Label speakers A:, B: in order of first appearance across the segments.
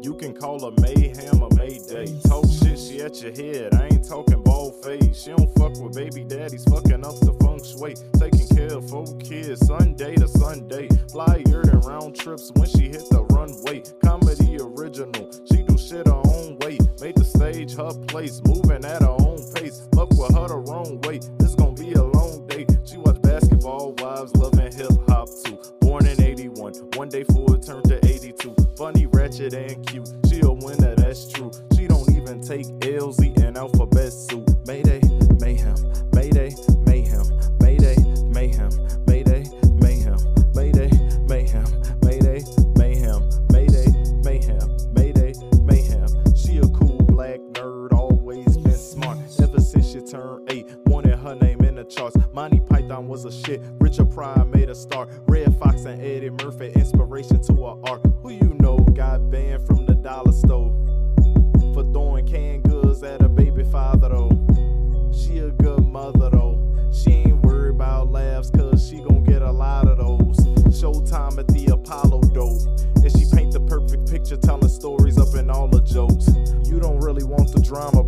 A: You can call her mayhem or mayday. Talk shit, she at your head. I ain't talking bald face. She don't fuck with baby daddies, fucking up the feng shui. Taking care of four kids, Sunday to Sunday. Flyer than round trips when she hit the runway. Comedy original, she do shit her own way. Made the stage her place, moving at her own pace. Fuck with her the wrong way. Basketball wives, loving hip hop too. Born in 81, one day full turned to 82. Funny, ratchet, and cute. She a winner, that's true. She don't even take L's, eating alphabet soup. Mayday, mayhem, mayday, mayhem, mayday, mayhem, mayday, was a shit. Richard Pryor made a start. Redd Foxx and Eddie Murphy, inspiration to her art. Who you know got banned from the dollar store for throwing canned goods at a baby father though. She a good mother though. She ain't worried about laughs cause she gon' get a lot of those. Showtime at the Apollo though. And she paint the perfect picture telling stories up in all the jokes. You don't really want the drama,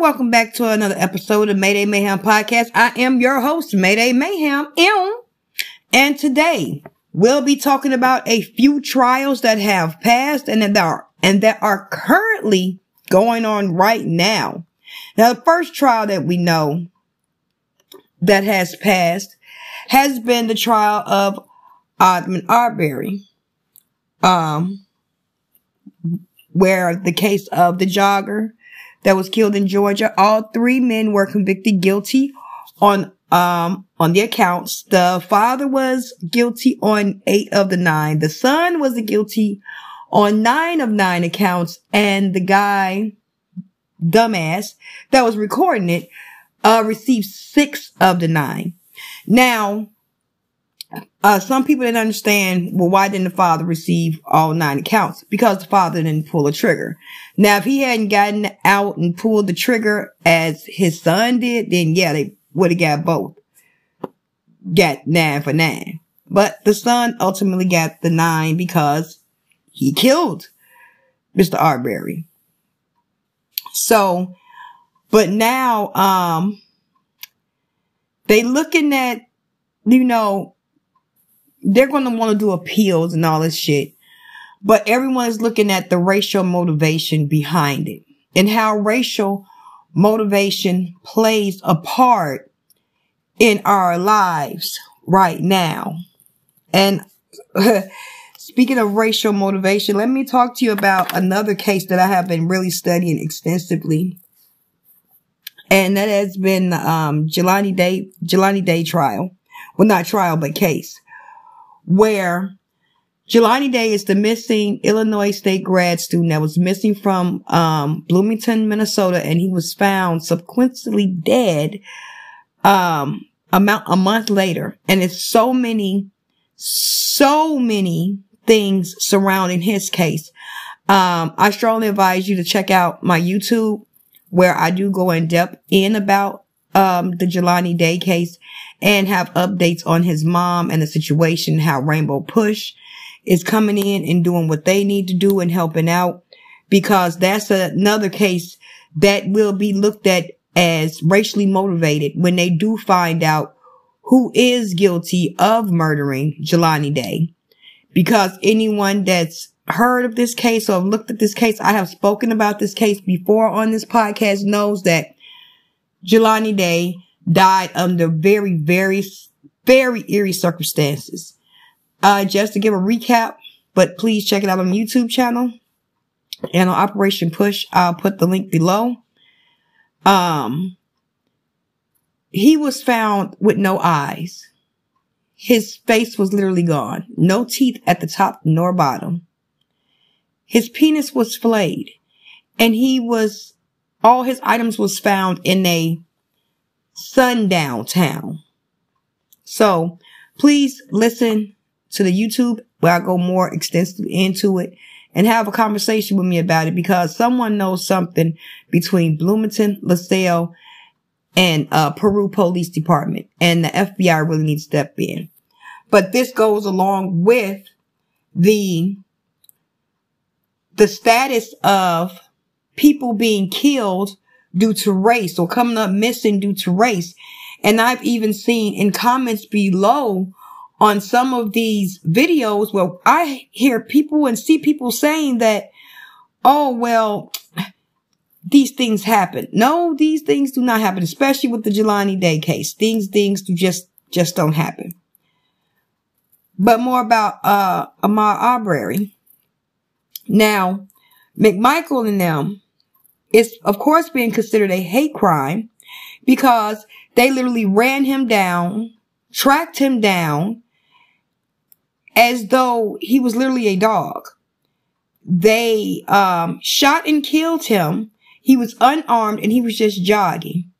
B: Welcome back to another episode of Mayday Mayhaim Podcast. I am your host, Mayday Mayhaim. And today we'll be talking about a few trials that have passed and that are, and that are currently going on right now. Now, the first trial that we know that has passed has been the trial of Osmond Arbery. Um, where the case of the jogger that was killed in Georgia. All three men were convicted guilty on, um, on the accounts. The father was guilty on eight of the nine. The son was guilty on nine of nine accounts. And the guy, dumbass, that was recording it, uh, received six of the nine. Now, uh, some people didn't understand, well, why didn't the father receive all nine accounts? Because the father didn't pull a trigger. Now, if he hadn't gotten out and pulled the trigger as his son did, then yeah, they would have got both. Got nine for nine. But the son ultimately got the nine because he killed Mr. Arbery. So, but now, um, they looking at, you know, they're going to want to do appeals and all this shit. But everyone is looking at the racial motivation behind it and how racial motivation plays a part in our lives right now. And speaking of racial motivation, let me talk to you about another case that I have been really studying extensively. And that has been, um, Jelani Day, Jelani Day trial. Well, not trial, but case where Jelani Day is the missing Illinois State grad student that was missing from um, Bloomington, Minnesota, and he was found subsequently dead um, a, mo- a month later. And it's so many, so many things surrounding his case. Um, I strongly advise you to check out my YouTube where I do go in depth in about um, the Jelani Day case and have updates on his mom and the situation, how Rainbow Push is coming in and doing what they need to do and helping out because that's another case that will be looked at as racially motivated when they do find out who is guilty of murdering Jelani Day. Because anyone that's heard of this case or looked at this case, I have spoken about this case before on this podcast, knows that Jelani Day died under very, very, very eerie circumstances. Uh, just to give a recap, but please check it out on YouTube channel and on Operation Push. I'll put the link below. Um, he was found with no eyes. His face was literally gone. No teeth at the top nor bottom. His penis was flayed and he was, all his items was found in a sundown town. So please listen to the YouTube where I go more extensively into it and have a conversation with me about it because someone knows something between Bloomington, LaSalle, and uh, Peru Police Department, and the FBI really needs to step in. But this goes along with the the status of people being killed due to race or coming up missing due to race. And I've even seen in comments below on some of these videos where I hear people and see people saying that, oh, well, these things happen. No, these things do not happen, especially with the Jelani Day case. Things, things do just, just don't happen. But more about, uh, Ahmaud Arbery. Now, McMichael and them is, of course, being considered a hate crime because they literally ran him down, tracked him down, as though he was literally a dog. They um, shot and killed him. He was unarmed and he was just jogging.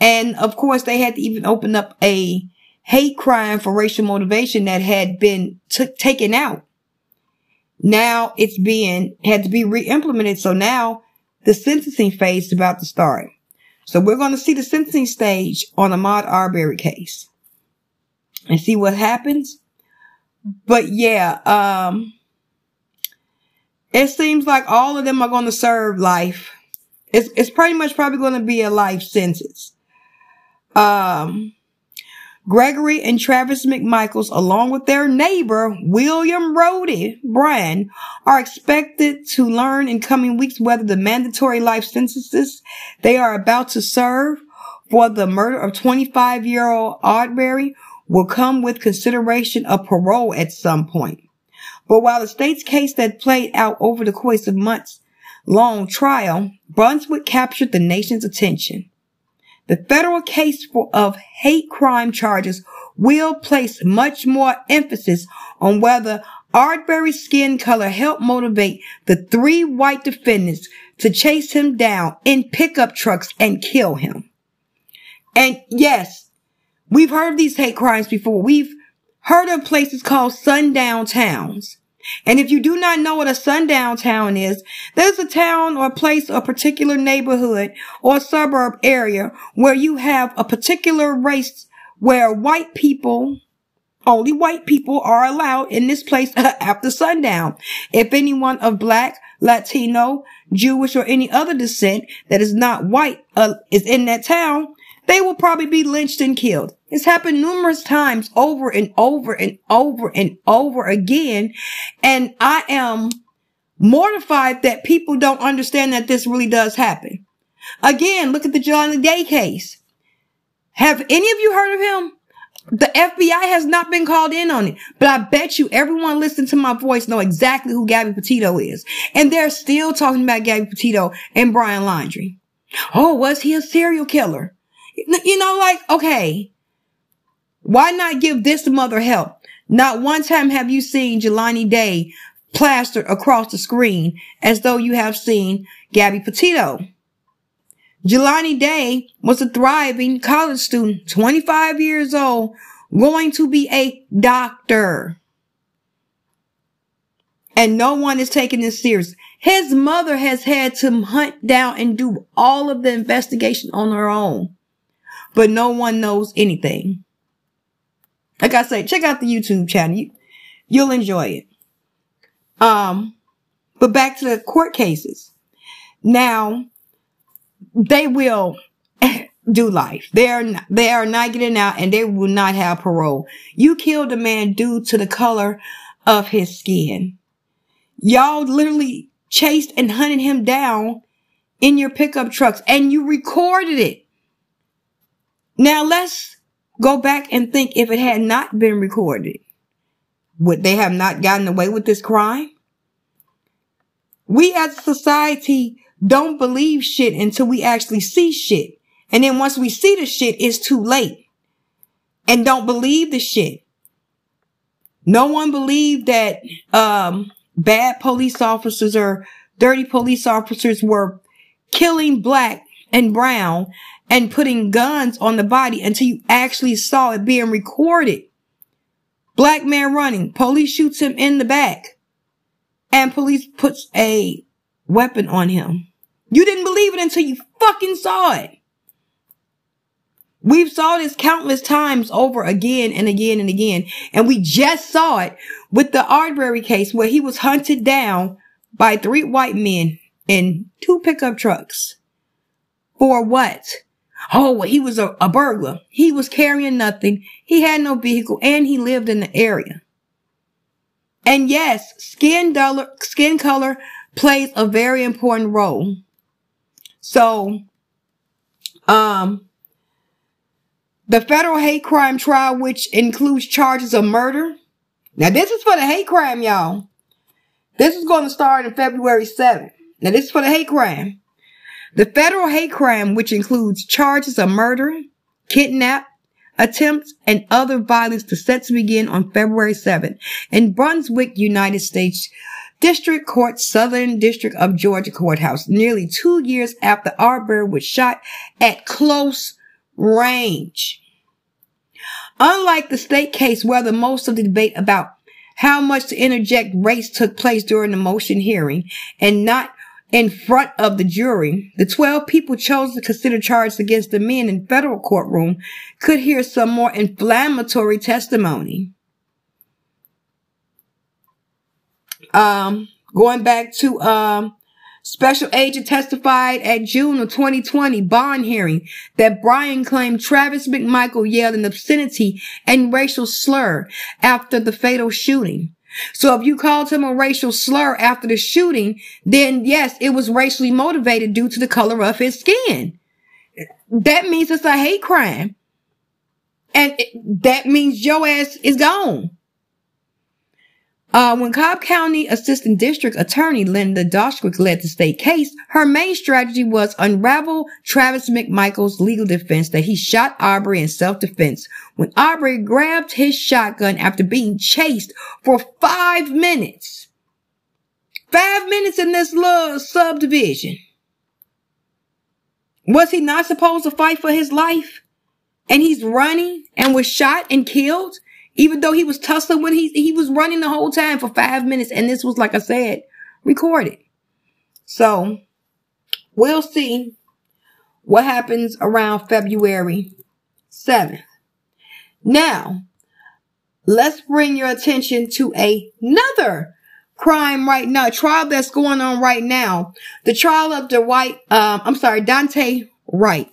B: And of course, they had to even open up a hate crime for racial motivation that had been t- taken out. Now it's being had to be re-implemented. So now the sentencing phase is about to start. So we're going to see the sentencing stage on the Ahmaud Arbery case and see what happens but yeah, um, it seems like all of them are going to serve life. It's, it's pretty much probably going to be a life sentence. Um, Gregory and Travis McMichaels, along with their neighbor, William Roddie Bryan, are expected to learn in coming weeks whether the mandatory life sentences they are about to serve for the murder of 25 year old Arbery will come with consideration of parole at some point. But while the state's case that played out over the course of months long trial, Brunswick captured the nation's attention. The federal case for, of hate crime charges will place much more emphasis on whether Arbery's skin color helped motivate the three white defendants to chase him down in pickup trucks and kill him. And yes, We've heard of these hate crimes before. We've heard of places called sundown towns. And if you do not know what a sundown town is, there's a town or place or particular neighborhood or suburb area where you have a particular race where white people, only white people are allowed in this place after sundown. If anyone of black, Latino, Jewish, or any other descent that is not white uh, is in that town, they will probably be lynched and killed. It's happened numerous times over and over and over and over again. And I am mortified that people don't understand that this really does happen. Again, look at the Jelani Day case. Have any of you heard of him? The FBI has not been called in on it, but I bet you everyone listening to my voice know exactly who Gabby Petito is. And they're still talking about Gabby Petito and Brian Laundrie. Oh, was he a serial killer? You know, like, okay, why not give this mother help? Not one time have you seen Jelani Day plastered across the screen as though you have seen Gabby Petito. Jelani Day was a thriving college student, 25 years old, going to be a doctor. And no one is taking this serious. His mother has had to hunt down and do all of the investigation on her own. But no one knows anything. Like I say, check out the YouTube channel. You, you'll enjoy it. Um, but back to the court cases. Now, they will do life. They are not, they are not getting out and they will not have parole. You killed a man due to the color of his skin. Y'all literally chased and hunted him down in your pickup trucks and you recorded it. Now let's go back and think if it had not been recorded, would they have not gotten away with this crime? We as a society don't believe shit until we actually see shit. And then once we see the shit, it's too late. And don't believe the shit. No one believed that um, bad police officers or dirty police officers were killing black and brown and putting guns on the body until you actually saw it being recorded. Black man running, police shoots him in the back, and police puts a weapon on him. You didn't believe it until you fucking saw it. We've saw this countless times over again and again and again. And we just saw it with the Arbery case where he was hunted down by three white men in two pickup trucks. For what? Oh, he was a, a burglar. He was carrying nothing. He had no vehicle and he lived in the area. And yes, skin color, skin color plays a very important role. So, um, the federal hate crime trial, which includes charges of murder. Now, this is for the hate crime, y'all. This is going to start in February 7th. Now, this is for the hate crime. The federal hate crime, which includes charges of murder, kidnap, attempts, and other violence to set to begin on February 7th in Brunswick, United States District Court, Southern District of Georgia Courthouse, nearly two years after Arbery was shot at close range. Unlike the state case where the most of the debate about how much to interject race took place during the motion hearing and not in front of the jury, the 12 people chosen to consider charges against the men in federal courtroom could hear some more inflammatory testimony. Um, going back to, um, Special agent testified at June of 2020 bond hearing that Brian claimed Travis McMichael yelled an obscenity and racial slur after the fatal shooting. So if you called him a racial slur after the shooting, then yes, it was racially motivated due to the color of his skin. That means it's a hate crime. And that means your ass is gone. Uh, when Cobb County Assistant District Attorney Linda Doschwick led the state case, her main strategy was unravel Travis McMichael's legal defense that he shot Arbery in self-defense when Arbery grabbed his shotgun after being chased for five minutes. Five minutes in this little subdivision. Was he not supposed to fight for his life? And he's running and was shot and killed? Even though he was tussling when he, he was running the whole time for five minutes. And this was, like I said, recorded. So we'll see what happens around February 7th. Now, let's bring your attention to another crime right now, trial that's going on right now. The trial of Dwight, um, I'm sorry, Daunte Wright.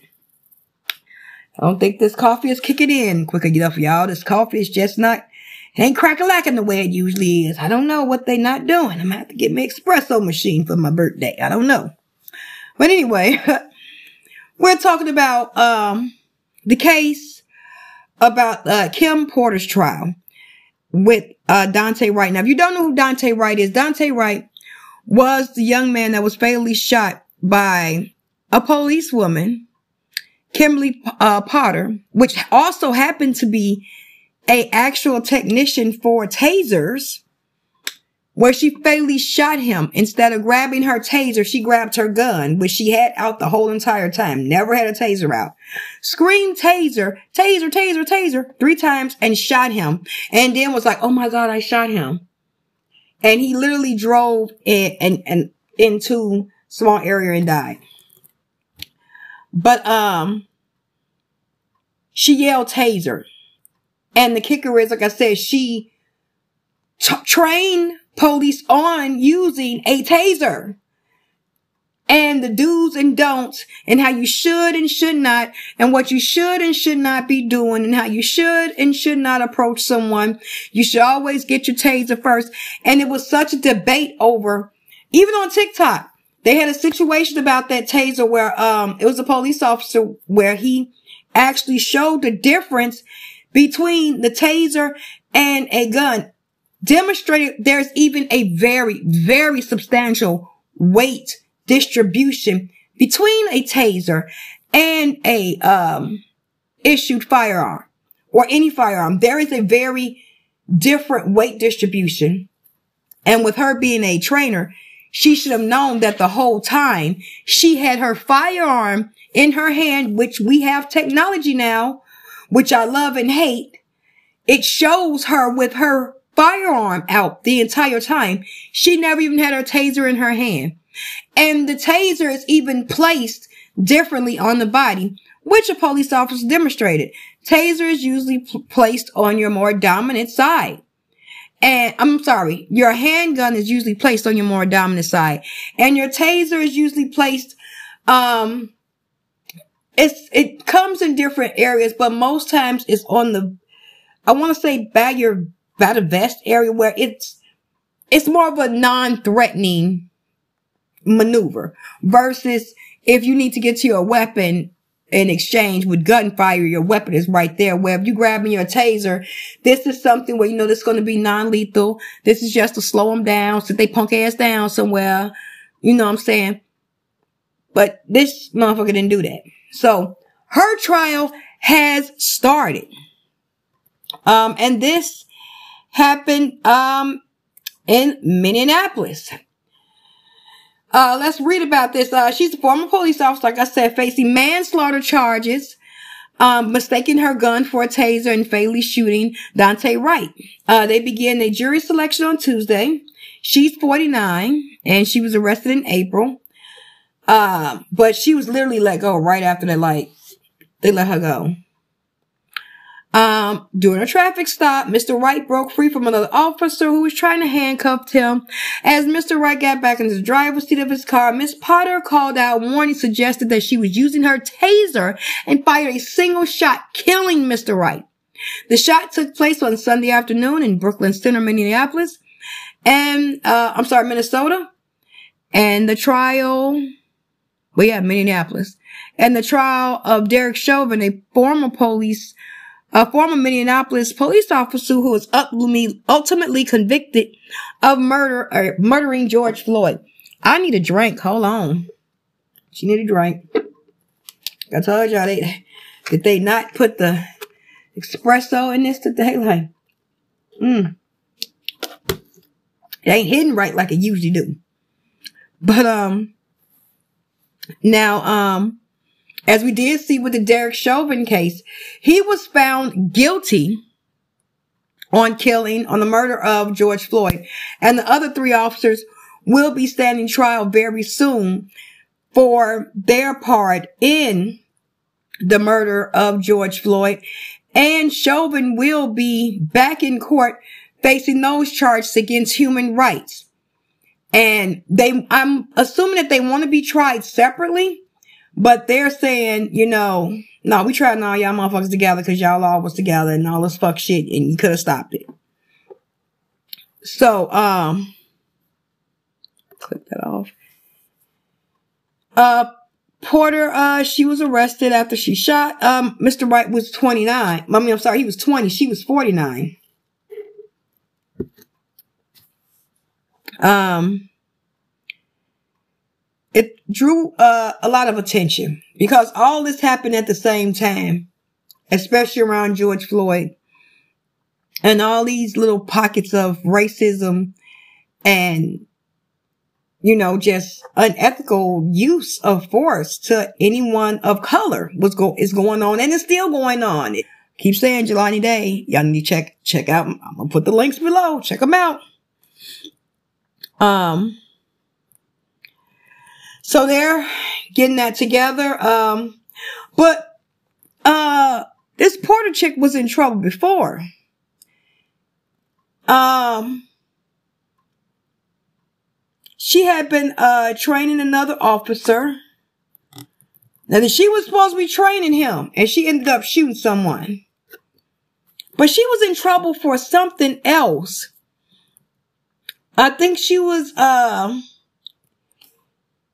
B: I don't think this coffee is kicking in quick enough, y'all. This coffee is just not, it ain't crack-a-lacking the way it usually is. I don't know what they not doing. I'm gonna have to get me espresso machine for my birthday. I don't know. But anyway, we're talking about, um, the case about, uh, Kim Porter's trial with, uh, Daunte Wright. Now, if you don't know who Daunte Wright is, Daunte Wright was the young man that was fatally shot by a policewoman Kimberly uh, Potter, which also happened to be a actual technician for tasers, where she fatally shot him. Instead of grabbing her taser, she grabbed her gun, which she had out the whole entire time. Never had a taser out. Screamed taser, taser, taser, taser, three times and shot him. And then was like, oh my God, I shot him. and he literally drove in and, and into small area and died. But, um, she yelled taser. And the kicker is, like I said, she trained police on using a taser and the do's and don'ts and how you should and should not and what you should and should not be doing and how you should and should not approach someone. You should always get your taser first. And it was such a debate over, even on TikTok, they had a situation about that taser where, um, it was a police officer where he actually showed the difference between the taser and a gun demonstrated there's even a very, very substantial weight distribution between a taser and a um, issued firearm or any firearm. There is a very different weight distribution. And with her being a trainer, she should have known that the whole time she had her firearm in her hand, which we have technology now, which I love and hate. It shows her with her firearm out the entire time. She never even had her taser in her hand. And the taser is even placed differently on the body, which a police officer demonstrated. Taser is usually placed on your more dominant side. And I'm sorry, your handgun is usually placed on your more dominant side. And your taser is usually placed, um, it's, it comes in different areas, but most times it's on the, I want to say by your, by the vest area where it's, it's more of a non-threatening maneuver versus if you need to get to your weapon in exchange with gunfire, your weapon is right there. Where if you grabbing your taser, this is something where you know this is going to be non-lethal. This is just to slow them down, so they punk ass down somewhere. You know what I'm saying? But this motherfucker didn't do that. So her trial has started. Um, and this happened, um, in Minneapolis. Uh, let's read about this. Uh, she's a former police officer, like I said, facing manslaughter charges, um, mistaking her gun for a taser and fatally shooting Daunte Wright. Uh, they began a jury selection on Tuesday. She's 49 and she was arrested in April. Uh, but she was literally let go right after they like, they let her go. Um, during a traffic stop, Mr. Wright broke free from another officer who was trying to handcuff him. As Mr. Wright got back in the driver's seat of his car, Miss Potter called out warning, suggested that she was using her taser and fired a single shot, killing Mr. Wright. The shot took place on Sunday afternoon in Brooklyn Center, Minneapolis, and, uh, I'm sorry, Minnesota. And the trial, well, yeah, Minneapolis. And the trial of Derek Chauvin, a former police a former Minneapolis police officer who was ultimately convicted of murder or murdering George Floyd. I need a drink. Hold on. She need a drink. I told y'all they did they not put the espresso in this today? Like, mm. It ain't hidden right like it usually do. But um now um as we did see with the Derek Chauvin case, he was found guilty on killing, on the murder of George Floyd. And the other three officers will be standing trial very soon for their part in the murder of George Floyd. And Chauvin will be back in court facing those charges against human rights. And they, I'm assuming that they want to be tried separately but they're saying, you know, no, we tried all y'all motherfuckers together because y'all all was together and all this fuck shit and you could have stopped it. So, um, click that off. Uh, Porter, uh, she was arrested after she shot. Um, Mr. Wright was 29. I mean, I'm sorry, he was 20. She was 49. Um, it drew uh, a lot of attention because all this happened at the same time, especially around George Floyd and all these little pockets of racism and you know just unethical use of force to anyone of color was go is going on and it's still going on. It, keep saying Jelani Day. Y'all need to check check out. I'm gonna put the links below. Check them out. Um, so they're getting that together. Um, but, uh, this Porter chick was in trouble before. Um, she had been, uh, training another officer. Now, she was supposed to be training him and she ended up shooting someone. But she was in trouble for something else. I think she was, uh,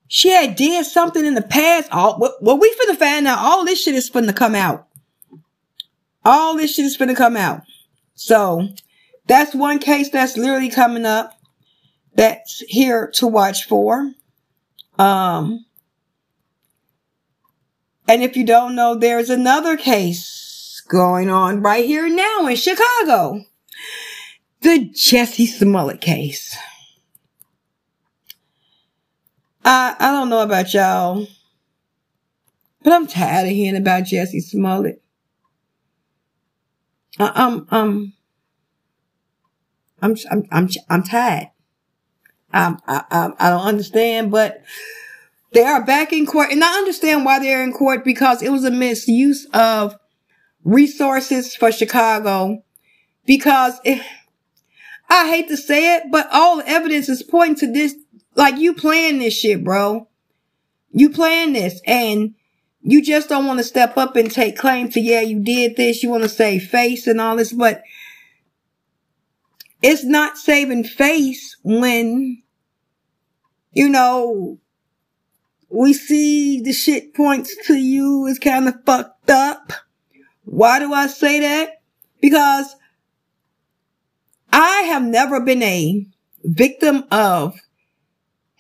B: she had did something in the past. All, well, we finna find out all this shit is finna come out. All this shit is finna come out. So that's one case that's literally coming up that's here to watch for. Um, and if you don't know, there's another case going on right here now in Chicago. The Jussie Smollett case. I, I don't know about y'all, but I'm tired of hearing about Jussie Smollett. I, I'm, I'm, I'm, I'm, I'm, I'm tired. I, I, I don't understand, but they are back in court and I understand why they're in court because it was a misuse of resources for Chicago because I hate to say it, but all evidence is pointing to this, like you playing this shit, bro. You playing this and you just don't want to step up and take claim to, yeah, you did this. You want to save face and all this, but it's not saving face when, you know, we see the shit points to you is kind of fucked up. Why do I say that? Because I have never been a victim of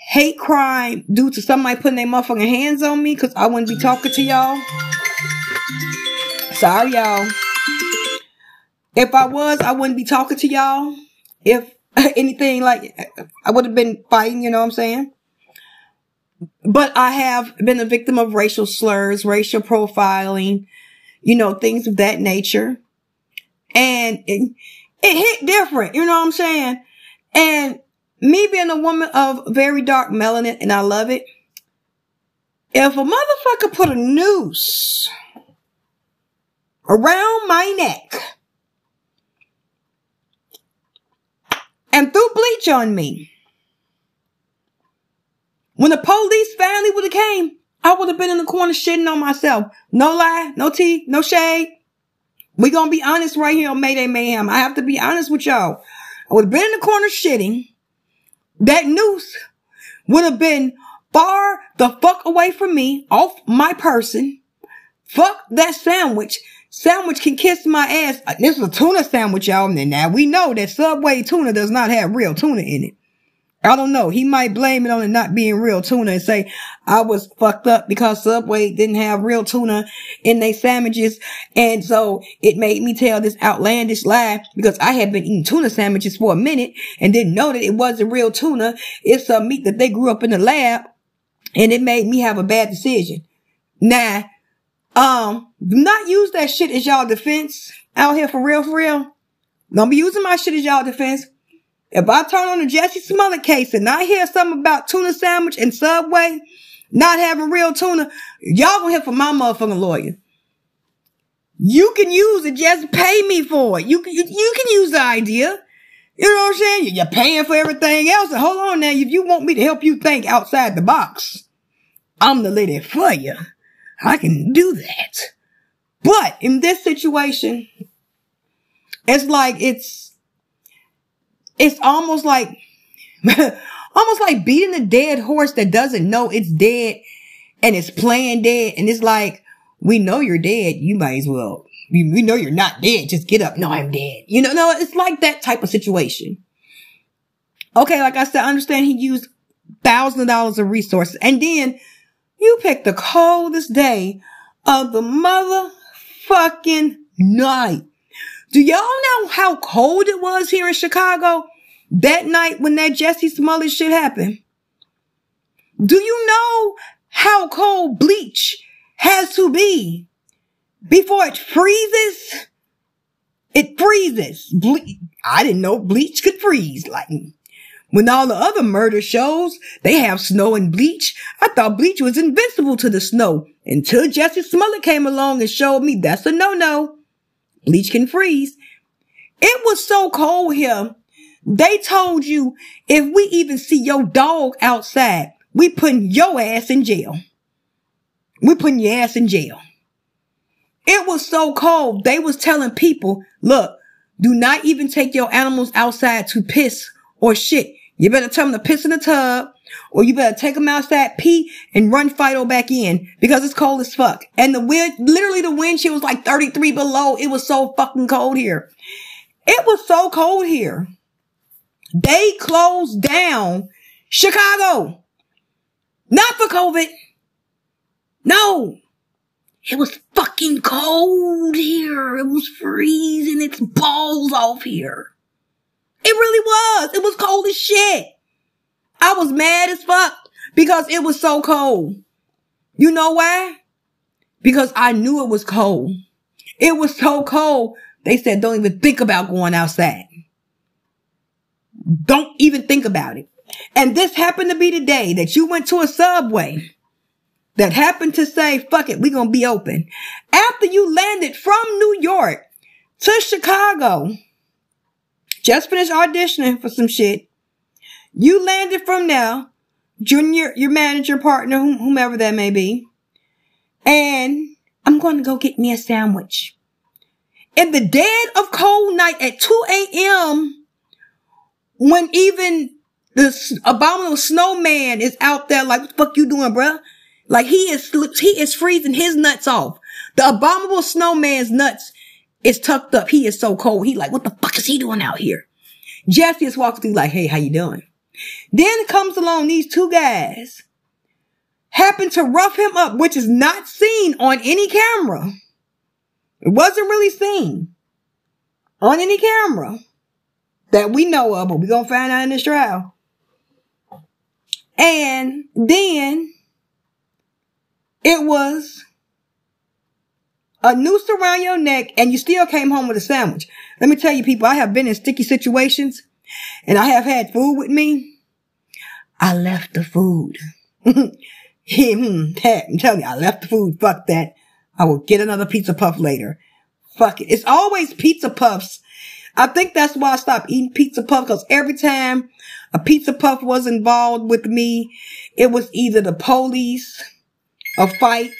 B: hate crime due to somebody putting their motherfucking hands on me because I wouldn't be talking to y'all. Sorry, y'all. If I was, I wouldn't be talking to y'all. If anything like, I would have been fighting, you know what I'm saying? But I have been a victim of racial slurs, racial profiling, you know, things of that nature. And it, it hit different. You know what I'm saying? And me being a woman of very dark melanin, and I love it. If a motherfucker put a noose around my neck and threw bleach on me, when the police finally would have came, I would have been in the corner shitting on myself. No lie, no tea, no shade. We gonna be honest right here on Mayday Mayhaim. I have to be honest with y'all. I would have been in the corner shitting. That noose would have been far the fuck away from me, off my person. Fuck that sandwich. Sandwich can kiss my ass. Uh, this is a tuna sandwich, y'all. And now we know that Subway tuna does not have real tuna in it. I don't know. He might blame it on it not being real tuna and say, I was fucked up because Subway didn't have real tuna in their sandwiches. And so it made me tell this outlandish lie because I had been eating tuna sandwiches for a minute and didn't know that it wasn't real tuna. It's some meat that they grew up in the lab and it made me have a bad decision. Now, um, do not use that shit as y'all defense out here for real, for real. Don't be using my shit as y'all defense if I turn on the Jussie Smollett case and I hear something about tuna sandwich and Subway not having real tuna, y'all gonna hear from my motherfucking lawyer. You can use it, just pay me for it. You can, you, you can use the idea. You know what I'm saying? You're paying for everything else. And hold on now, if you want me to help you think outside the box, I'm the lady for you. I can do that. But in this situation, it's like it's it's almost like, almost like beating a dead horse that doesn't know it's dead and it's playing dead. And it's like, we know you're dead. You might as well, we, we know you're not dead. Just get up. No, I'm dead. You know, no, it's like that type of situation. Okay. Like I said, I understand he used thousands of dollars of resources and then you pick the coldest day of the motherfucking night do y'all know how cold it was here in Chicago that night when that Jussie Smollett shit happened? Do you know how cold bleach has to be before it freezes? It freezes. Ble- I didn't know bleach could freeze. Like, When all the other murder shows, they have snow and bleach. I thought bleach was invincible to the snow until Jussie Smollett came along and showed me that's a no-no. Bleach can freeze. It was so cold here. They told you if we even see your dog outside, we putting your ass in jail. We putting your ass in jail. It was so cold. They was telling people, look, do not even take your animals outside to piss or shit. You better tell them to piss in the tub or you better take them outside, pee and run Fido back in because it's cold as fuck. And the wind, literally the wind was like 33 below. It was so fucking cold here. It was so cold here. They closed down Chicago. Not for COVID. No. It was fucking cold here. It was freezing its balls off here. It really was. It was cold as shit. I was mad as fuck because it was so cold. You know why? Because I knew it was cold. It was so cold. They said, don't even think about going outside. Don't even think about it. And this happened to be the day that you went to a subway that happened to say, fuck it, we're going to be open. After you landed from New York to Chicago, just finished auditioning for some shit. You landed from now, junior, your manager, partner, whomever that may be. And I'm going to go get me a sandwich. In the dead of cold night at 2 a.m., when even the abominable snowman is out there like, what the fuck you doing, bruh? Like he is, he is freezing his nuts off. The abominable snowman's nuts is tucked up. He is so cold. He like, what the fuck is he doing out here? Jussie is walking through like, hey, how you doing? Then comes along these two guys happen to rough him up, which is not seen on any camera. It wasn't really seen on any camera that we know of, but we're going to find out in this trial. And then it was a noose around your neck and you still came home with a sandwich. Let me tell you people, I have been in sticky situations and I have had food with me. I left the food. Hmm, I'm telling you, I left the food. Fuck that. I will get another pizza puff later. Fuck it. It's always pizza puffs. I think that's why I stopped eating pizza puff because every time a pizza puff was involved with me, it was either the police a fight.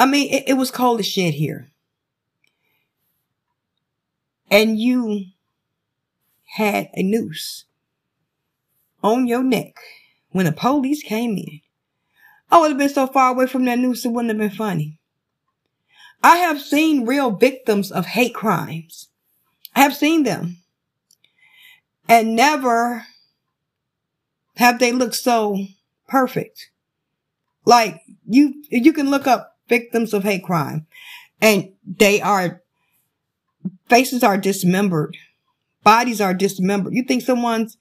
B: I mean, it, it was cold as shit here. And you had a noose on your neck when the police came in. I would have been so far away from that noose, it wouldn't have been funny. I have seen real victims of hate crimes. I have seen them. And never have they looked so perfect. Like you, you can look up victims of hate crime and they are, faces are dismembered. Bodies are dismembered. You think someone's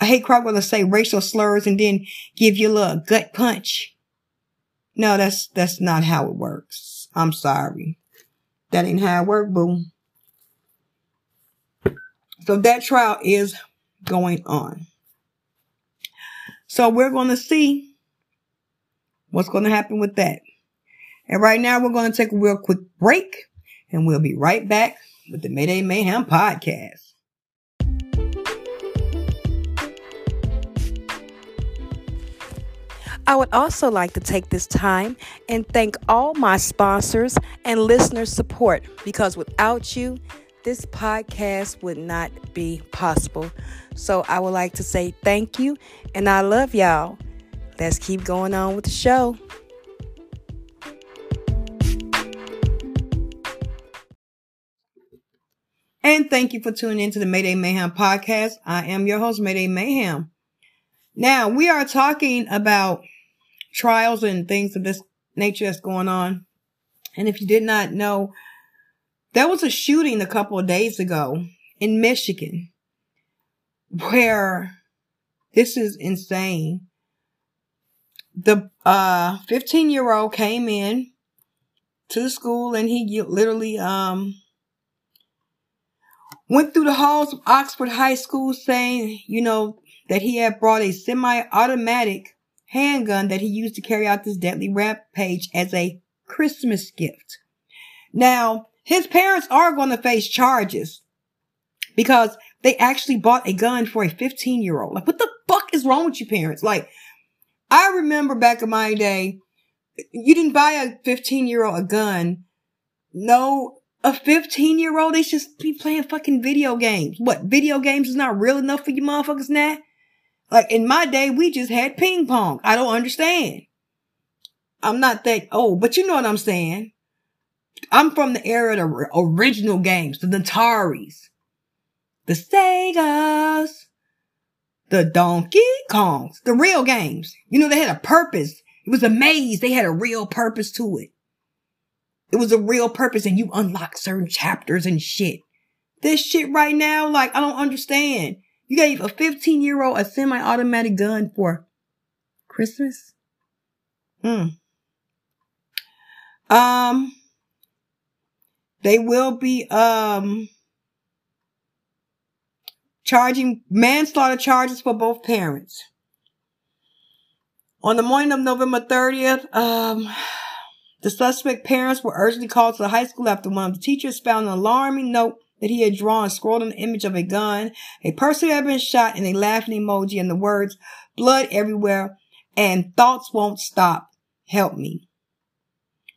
B: a hate crime going to say racial slurs and then give you a little gut punch? No, that's, that's not how it works. I'm sorry. That ain't how it works, boo. So that trial is going on. So we're going to see what's going to happen with that. And right now we're going to take a real quick break and we'll be right back with the Mayday Mayhaim podcast. I would also like to take this time and thank all my sponsors and listeners' support because without you, this podcast would not be possible. So I would like to say thank you and I love y'all. Let's keep going on with the show. And thank you for tuning into the Mayday Mayhaim podcast. I am your host, Mayday Mayhaim. Now we are talking about trials and things of this nature that's going on. And if you did not know, there was a shooting a couple of days ago in Michigan where this is insane. The uh 15 year old came in to the school and he literally um went through the halls of Oxford High School saying, you know, that he had brought a semi-automatic handgun that he used to carry out this deadly rampage as a Christmas gift. Now, his parents are going to face charges because they actually bought a gun for a 15 year old. Like, what the fuck is wrong with you parents? Like, I remember back in my day, you didn't buy a 15 year old a gun. No, a 15 year old, they should be playing fucking video games. What? Video games is not real enough for you motherfuckers now? Like in my day, we just had ping pong. I don't understand. I'm not that old, but you know what I'm saying. I'm from the era of the original games, the Ataris, the Segas, the Donkey Kongs, the real games. You know, they had a purpose. It was a maze. They had a real purpose to it. It was a real purpose and you unlock certain chapters and shit. This shit right now, like, I don't understand. You gave a 15 year old a semi-automatic gun for Christmas? Hmm. Um, they will be, um, charging manslaughter charges for both parents. On the morning of November 30th, um, the suspect parents were urgently called to the high school after one of the teachers found an alarming note that he had drawn scrawled on the image of a gun, a person had been shot, and a laughing emoji, and the words "blood everywhere" and "thoughts won't stop. Help me."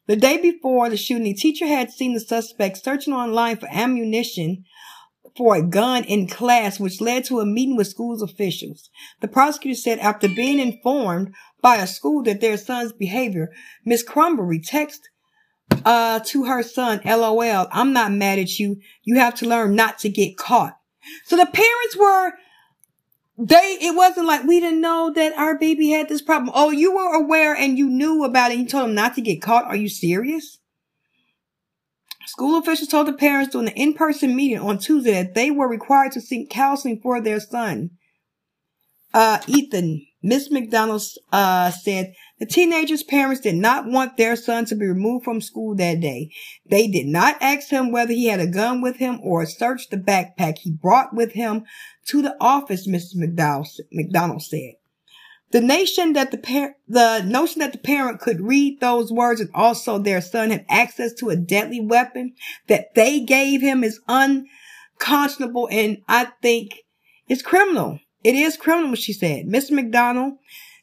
B: The day before the shooting, the teacher had seen the suspect searching online for ammunition for a gun in class, which led to a meeting with school's officials. The prosecutor said after being informed by a school that their son's behavior, Miss Crumbley texted uh, to her son, LOL, I'm not mad at you. You have to learn not to get caught. So the parents were, they, it wasn't like we didn't know that our baby had this problem. Oh, you were aware and you knew about it. You told them not to get caught. Are you serious? School officials told the parents during the in-person meeting on Tuesday that they were required to seek counseling for their son. Uh, Ethan, Miss McDonald, uh, said the teenager's parents did not want their son to be removed from school that day. They did not ask him whether he had a gun with him or search the backpack he brought with him to the office, Mrs. McDonald said. The nation that the par- the notion that the parent could read those words and also their son had access to a deadly weapon that they gave him is unconscionable and I think it's criminal. It is criminal, she said. Mr. McDonald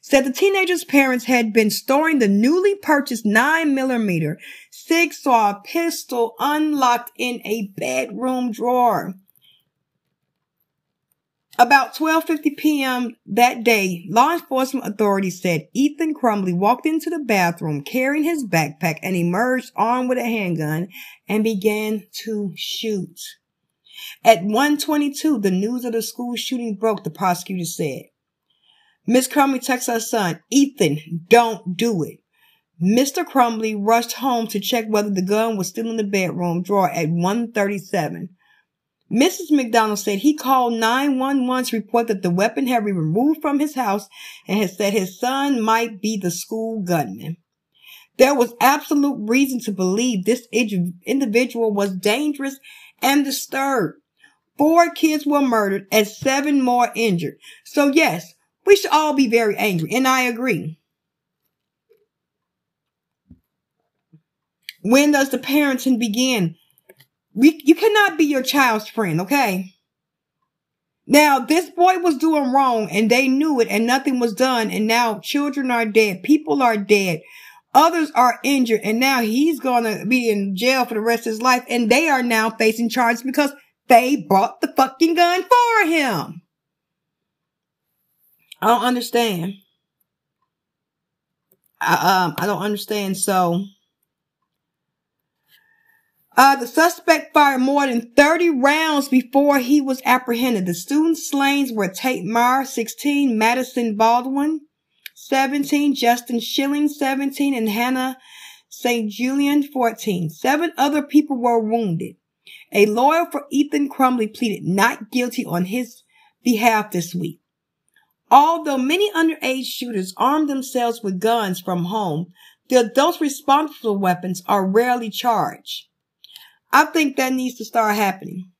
B: said the teenager's parents had been storing the newly purchased 9 millimeter Sig Sauer pistol unlocked in a bedroom drawer. About 12:50 p.m. that day, law enforcement authorities said Ethan Crumbley walked into the bathroom carrying his backpack and emerged armed with a handgun and began to shoot. At 1:22, the news of the school shooting broke, the prosecutor said. Miss Crumbley texts her son, Ethan, don't do it. Mr. Crumbley rushed home to check whether the gun was still in the bedroom drawer at 137. Mrs. McDonald said he called 911 to report that the weapon had been removed from his house and had said his son might be the school gunman. There was absolute reason to believe this individual was dangerous and disturbed. Four kids were murdered and seven more injured. So yes, we should all be very angry. And I agree. When does the parenting begin? We, you cannot be your child's friend, okay? Now, this boy was doing wrong and they knew it and nothing was done. And now children are dead. People are dead. Others are injured. And now he's going to be in jail for the rest of his life. And they are now facing charges because they bought the fucking gun for him. I don't understand. I, um, I don't understand. So, uh, the suspect fired more than 30 rounds before he was apprehended. The students slain were Tate Myre, 16, Madison Baldwin, 17, Justin Shilling, 17, and Hannah St. Julian, 14. Seven other people were wounded. A lawyer for Ethan Crumbley pleaded not guilty on his behalf this week. Although many underage shooters arm themselves with guns from home, the adults responsible for weapons are rarely charged. I think that needs to start happening.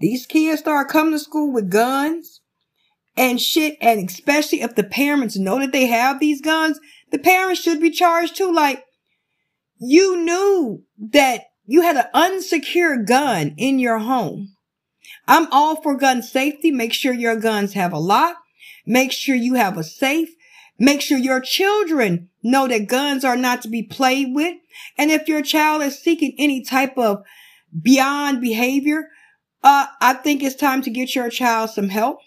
B: these kids start coming to school with guns and shit, and especially if the parents know that they have these guns, the parents should be charged too. Like, you knew that you had an unsecured gun in your home. I'm all for gun safety. Make sure your guns have a lock. Make sure you have a safe. Make sure your children know that guns are not to be played with. And if your child is seeking any type of beyond behavior, uh, I think it's time to get your child some help.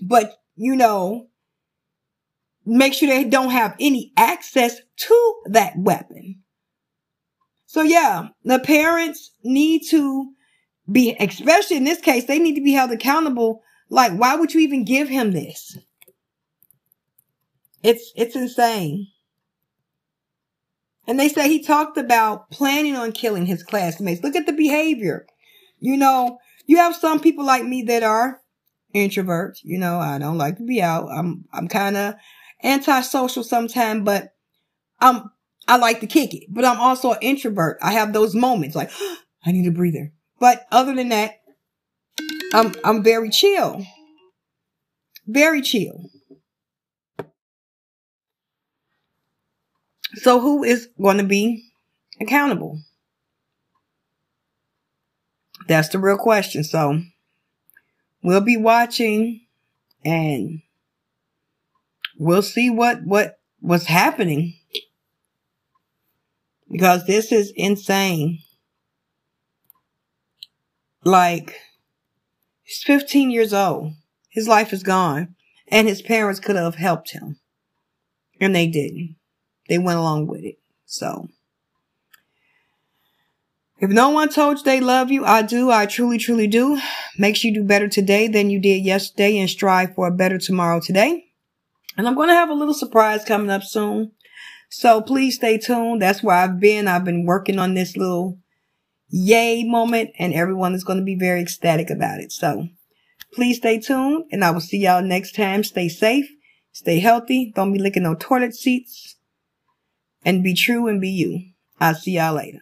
B: But, you know, make sure they don't have any access to that weapon. So yeah, the parents need to be, especially in this case, they need to be held accountable. Like, why would you even give him this? It's, it's insane. And they say he talked about planning on killing his classmates. Look at the behavior. You know, you have some people like me that are introverts. You know, I don't like to be out. I'm, I'm kind of antisocial sometimes, but I'm, I like to kick it, but I'm also an introvert. I have those moments like, I need a breather. But other than that, I'm, I'm very chill. Very chill. So who is going to be accountable? That's the real question. So we'll be watching and we'll see what, what, what's happening because this is insane. Like, he's 15 years old. His life is gone and his parents could have helped him and they didn't. They went along with it. So, if no one told you they love you, I do. I truly, truly do. Makes you do better today than you did yesterday and strive for a better tomorrow today. And I'm going to have a little surprise coming up soon. So please stay tuned. That's where I've been. I've been working on this little yay moment and everyone is going to be very ecstatic about it. So please stay tuned and I will see y'all next time. Stay safe. Stay healthy. Don't be licking no toilet seats and be true and be you. I'll see y'all later.